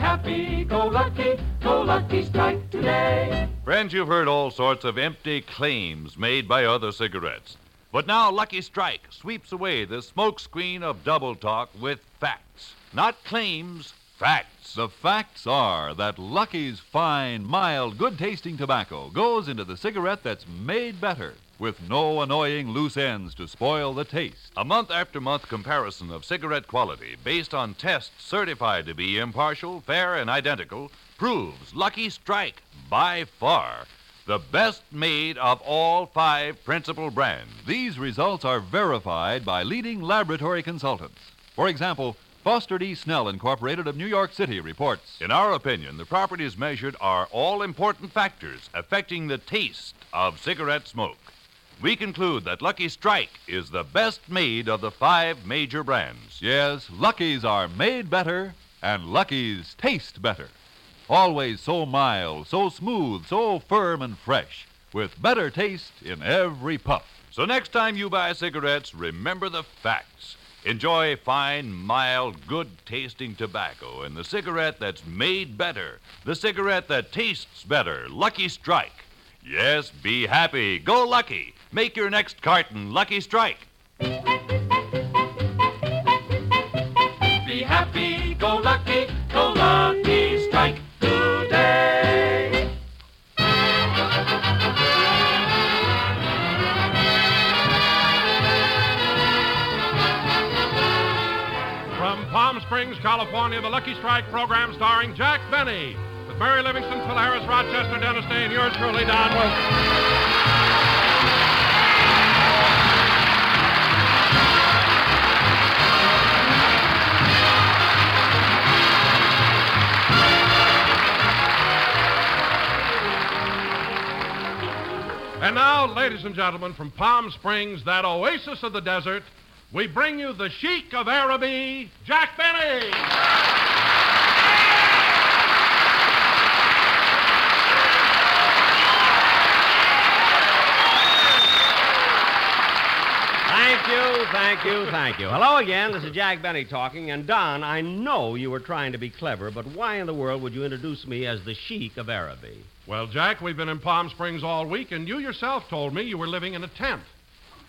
Happy, go lucky, go lucky strike today. Friends, you've heard all sorts of empty claims made by other cigarettes. But now Lucky Strike sweeps away the smokescreen of double talk with facts. Not claims, facts. The facts are that Lucky's fine, mild, good tasting tobacco goes into the cigarette that's made better, with no annoying loose ends to spoil the taste. A month after month comparison of cigarette quality based on tests certified to be impartial, fair, and identical proves Lucky Strike, by far, the best made of all five principal brands. These results are verified by leading laboratory consultants. For example, Foster D. Snell Incorporated of New York City reports. In our opinion, the properties measured are all important factors affecting the taste of cigarette smoke. We conclude that Lucky Strike is the best made of the five major brands. Yes, Lucky's are made better, and Lucky's taste better. Always so mild, so smooth, so firm and fresh, with better taste in every puff. So next time you buy cigarettes, remember the facts. Enjoy fine, mild, good tasting tobacco and the cigarette that's made better. The cigarette that tastes better. Lucky Strike. Yes, be happy. Go lucky. Make your next carton Lucky Strike. Be happy, go lucky, go lucky strike today. From Palm Springs, California, the Lucky Strike program starring Jack Benny. Mary Livingstone, Phil Rochester, Dennis Day, and yours truly, Don Wilson. And now, ladies and gentlemen, from Palm Springs, that oasis of the desert, we bring you the Sheik of Araby, Jack Benny. Thank you, thank you, thank you. Hello again. This is Jack Benny talking. And Don, I know you were trying to be clever, but why in the world would you introduce me as the Sheik of Araby? Well, Jack, we've been in Palm Springs all week, and you yourself told me you were living in a tent.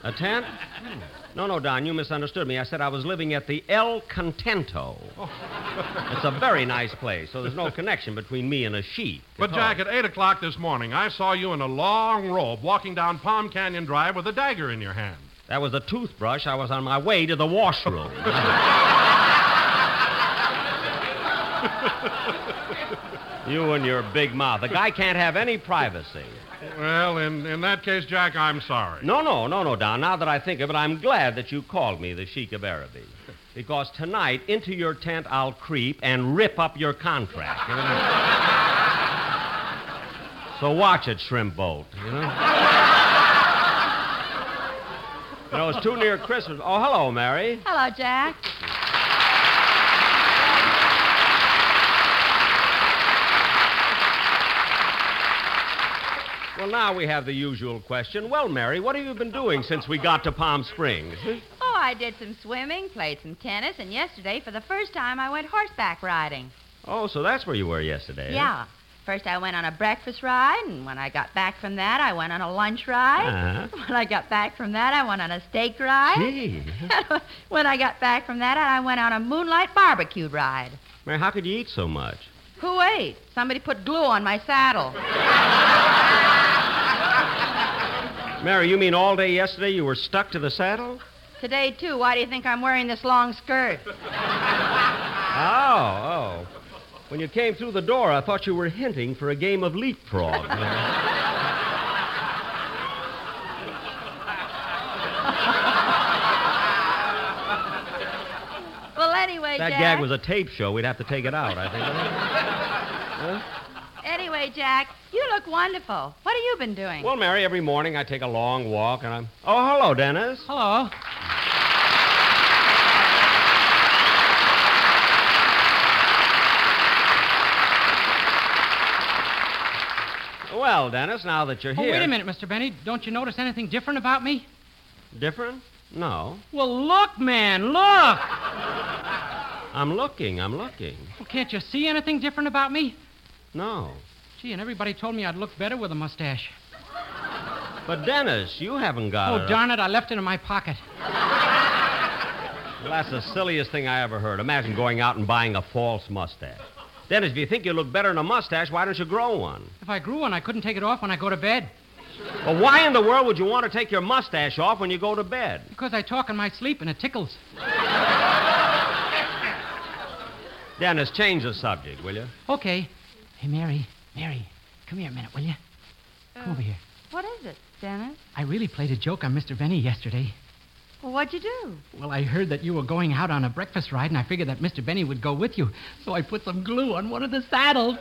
A tent? Hmm. No, no, Don, you misunderstood me. I said I was living at the El Contento. Oh. it's a very nice place, so there's no connection between me and a sheik. But, Jack, all. at 8 o'clock this morning, I saw you in a long robe walking down Palm Canyon Drive with a dagger in your hand. That was a toothbrush. I was on my way to the washroom. you and your big mouth. The guy can't have any privacy. Well, in, in that case, Jack, I'm sorry. No, no, no, no, Don. Now that I think of it, I'm glad that you called me the Sheik of Araby. Because tonight, into your tent, I'll creep and rip up your contract. you know? so watch it, shrimp boat. You know? You know, it's too near Christmas. Oh, hello, Mary. Hello, Jack. Well, now we have the usual question. Well, Mary, what have you been doing since we got to Palm Springs? Oh, I did some swimming, played some tennis, and yesterday, for the first time, I went horseback riding. Oh, so that's where you were yesterday. huh? First, I went on a breakfast ride, and when I got back from that, I went on a lunch ride. Uh-huh. When I got back from that, I went on a steak ride. Gee. when I got back from that, I went on a moonlight barbecue ride. Mary, how could you eat so much? Who ate? Somebody put glue on my saddle. Mary, you mean all day yesterday you were stuck to the saddle? Today, too. Why do you think I'm wearing this long skirt? Oh, oh. When you came through the door, I thought you were hinting for a game of leapfrog. Well, anyway, that Jack. gag was a tape show. We'd have to take it out, I think. Huh? Anyway, Jack, you look wonderful. What have you been doing? Well, Mary, every morning I take a long walk and I'm. Oh, hello, Dennis. Hello. Well, Dennis, now that you're Oh, here. wait a minute, Mr. Benny. Don't you notice anything different about me? Different? No. Well, look, man, look. I'm looking, I'm looking. Well, can't you see anything different about me? No. Gee, and everybody told me I'd look better with a mustache. But, Dennis, you haven't got oh, it. darn it, I left it in my pocket. Well, that's the silliest thing I ever heard. Imagine going out and buying a false mustache. Dennis, if you think you look better in a mustache, why don't you grow one? If I grew one, I couldn't take it off when I go to bed. Well, why in the world would you want to take your mustache off when you go to bed? Because I talk in my sleep and it tickles. Dennis, change the subject, will you? Okay. Hey, Mary, Mary, come here a minute, will you? Come uh, over here. What is it, Dennis? I really played a joke on Mr. Benny yesterday. Well, what'd you do? Well, I heard that you were going out on a breakfast ride, and I figured that Mr. Benny would go with you. So I put some glue on one of the saddles.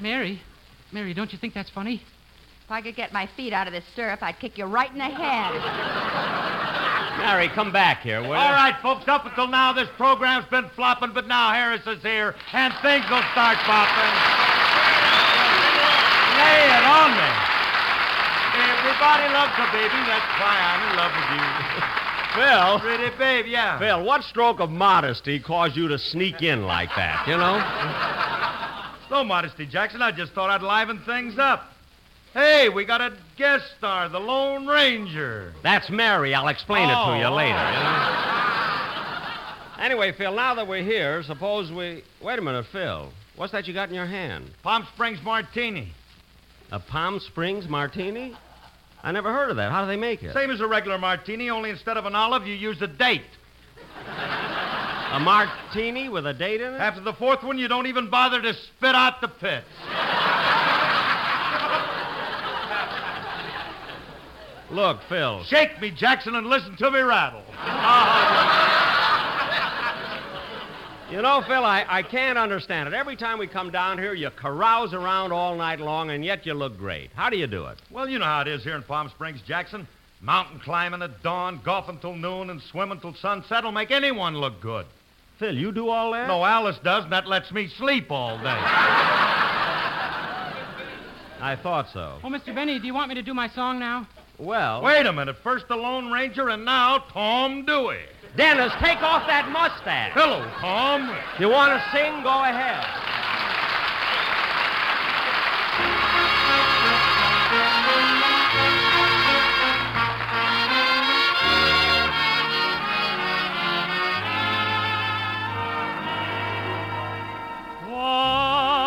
Mary, Mary, don't you think that's funny? If I could get my feet out of this stirrup, I'd kick you right in the head. Mary, come back here, will you? All right, folks, up until now, this program's been flopping, but now Harris is here, and things will start popping. Lay it on me. Everybody loves a baby. That's why I'm in love with you. Phil. Pretty babe, yeah. Phil, what stroke of modesty caused you to sneak in like that, you know? No modesty, Jackson. I just thought I'd liven things up. Hey, we got a guest star, the Lone Ranger. That's Mary. I'll explain it to you Oh, later. all you know? Anyway, Phil, now that we're here, suppose we. Wait a minute, Phil. What's that you got in your hand? Palm Springs Martini. A Palm Springs martini? I never heard of that. How do they make it? Same as a regular martini, only instead of an olive, you use a date. A martini with a date in it? After the fourth one, you don't even bother to spit out the pits. Look, Phil. Shake me, Jackson, and listen to me rattle. You know, Phil, I, I can't understand it. Every time we come down here, you carouse around all night long, and yet you look great. How do you do it? Well, you know how it is here in Palm Springs, Jackson. Mountain climbing at dawn, golfing till noon, and swimming till sunset will make anyone look good. Phil, you do all that? No, Alice does, and that lets me sleep all day. I thought so. Oh, Mr. Benny, do you want me to do my song now? Well. Wait a minute. First the Lone Ranger, and now Tom Dewey. Dennis, take off that mustache. Hello, Tom. You want to sing? Go ahead.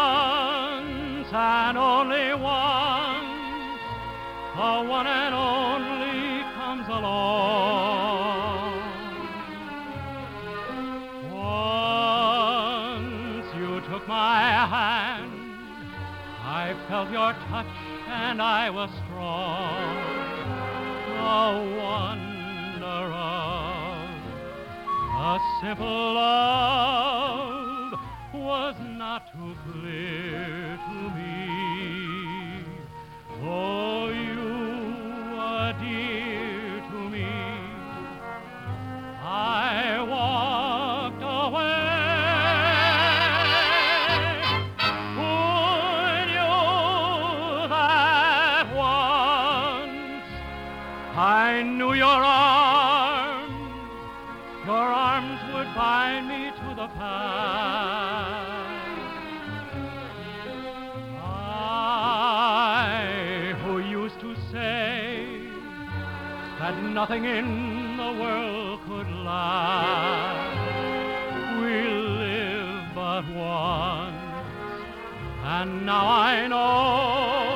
Once and only once, the one and only comes along. Felt your touch and I was strong. The wonder of a simple love was not too clear to that nothing in the world could last. We live but once, and now I know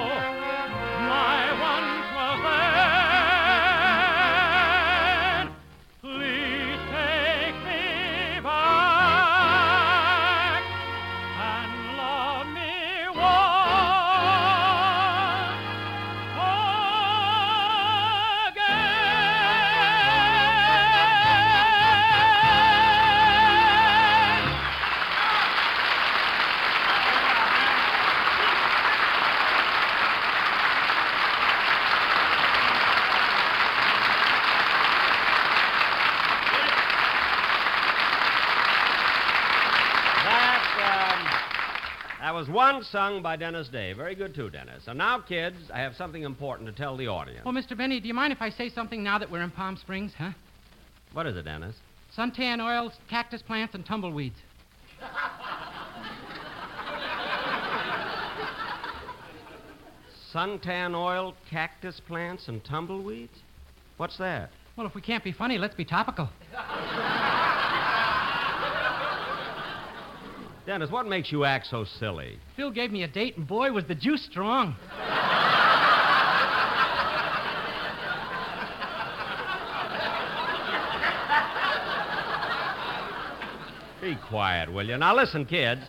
one sung by Dennis Day. Very good, too, Dennis. And now, kids, I have something important to tell the audience. Well, Mr. Benny, do you mind if I say something now that we're in Palm Springs, huh? What is it, Dennis? Suntan oils, cactus plants, and tumbleweeds. Suntan oil, cactus plants, and tumbleweeds? What's that? Well, if we can't be funny, let's be topical. Dennis, what makes you act so silly? Phil gave me a date, and boy, was the juice strong. Be quiet, will you? Now, listen, kids.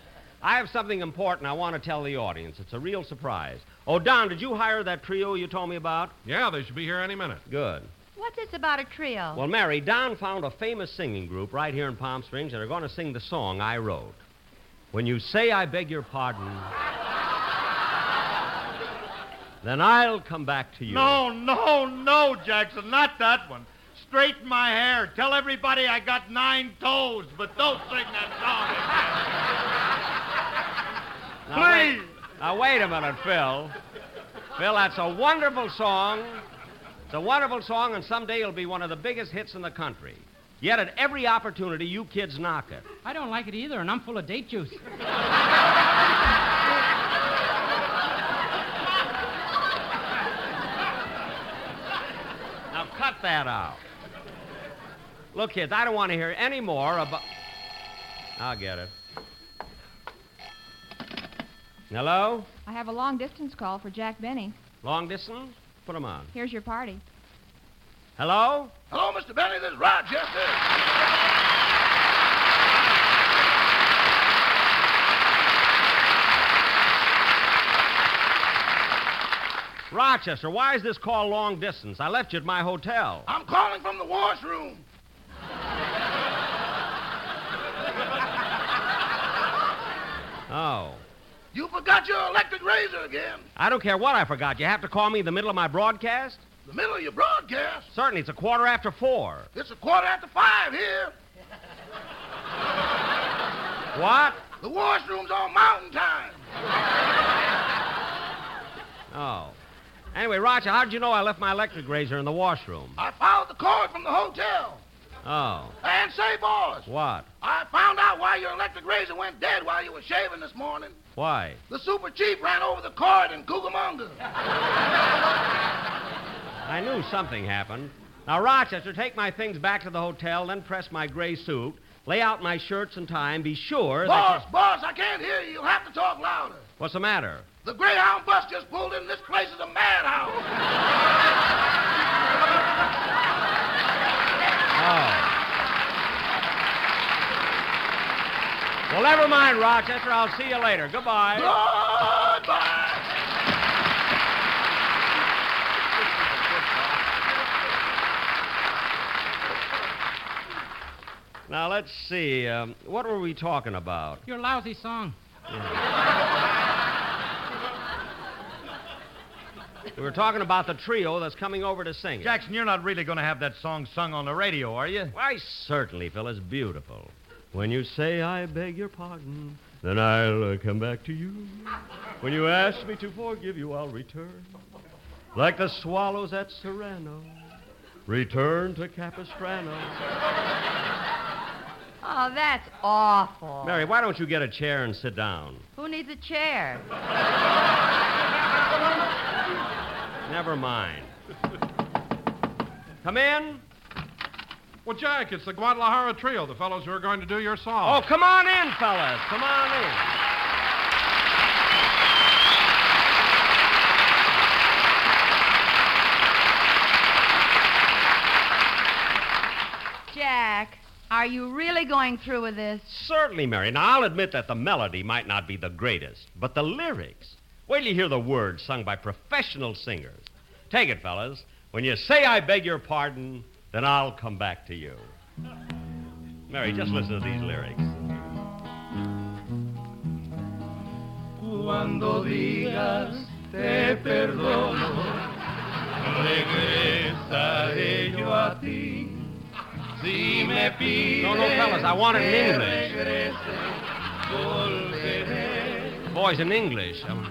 I have something important I want to tell the audience. It's a real surprise. Oh, Don, did you hire that trio you told me about? Yeah, they should be here any minute. Good. What's this about a trio? Well, Mary, Don found a famous singing group right here in Palm Springs, and they're going to sing the song I wrote. When you say I beg your pardon, then I'll come back to you. No, no, no, Jackson, not that one. Straighten my hair. Tell everybody I got nine toes, but don't sing that song again. wait- Please. now, wait a minute, Phil. Phil, that's a wonderful song. It's a wonderful song, and someday it'll be one of the biggest hits in the country. Yet at every opportunity, you kids knock it. I don't like it either, and I'm full of date juice. Now cut that out. Look, kids, I don't want to hear any more about. I'll get it. Hello? I have a long distance call for Jack Benny. Long distance? Put him on. Here's your party. Hello? Hello, Mr. Benny. This is Rochester. Rochester, why is this call long distance? I left you at my hotel. I'm calling from the washroom. Oh. You forgot your electric razor again. I don't care what I forgot. You have to call me in the middle of my broadcast? The middle of your broadcast. Certainly, it's a quarter after four. It's a quarter after five here. What? The washroom's on mountain time. Oh. Anyway, Roger, how did you know I left my electric razor in the washroom? I followed the cord from the hotel. Oh. And say, boss, What? I found out why your electric razor went dead while you were shaving this morning. Why? The super chief ran over the cord in Cucamonga. I knew something happened. Now, Rochester, take my things back to the hotel, then press my gray suit, lay out my shirts and tie, and be sure Boss, that. boss, I can't hear you. You'll have to talk louder. What's the matter? The Greyhound bus just pulled in. This place is a madhouse. Oh. Well, never mind, Rochester. I'll see you later. Goodbye. Goodbye. Now, let's see. Um, what were we talking about? Your lousy song. We were talking about the trio that's coming over to sing it. Jackson, you're not really going to have that song sung on the radio, are you? Why, certainly, Phil. It's beautiful. When you say, I beg your pardon, then I'll uh, come back to you. When you ask me to forgive you, I'll return. Like the swallows at Serrano, return to Capistrano. Oh, that's awful. Mary, why don't you get a chair and sit down? Who needs a chair? Never mind. Come in. Well, Jack, it's the Guadalajara Trio, the fellows who are going to do your song. Oh, come on in, fellas. Come on in. Jack, are you really going through with this? Certainly, Mary. Now, I'll admit that the melody might not be the greatest, but the lyrics. Wait till you hear the words sung by professional singers. Take it, fellas. When you say I beg your pardon, then I'll come back to you. Mary, just listen to these lyrics. Cuando digas te perdono, regresaré yo a ti. Si me pides No, no, fellas, I want it in English. Boys, in English. Um,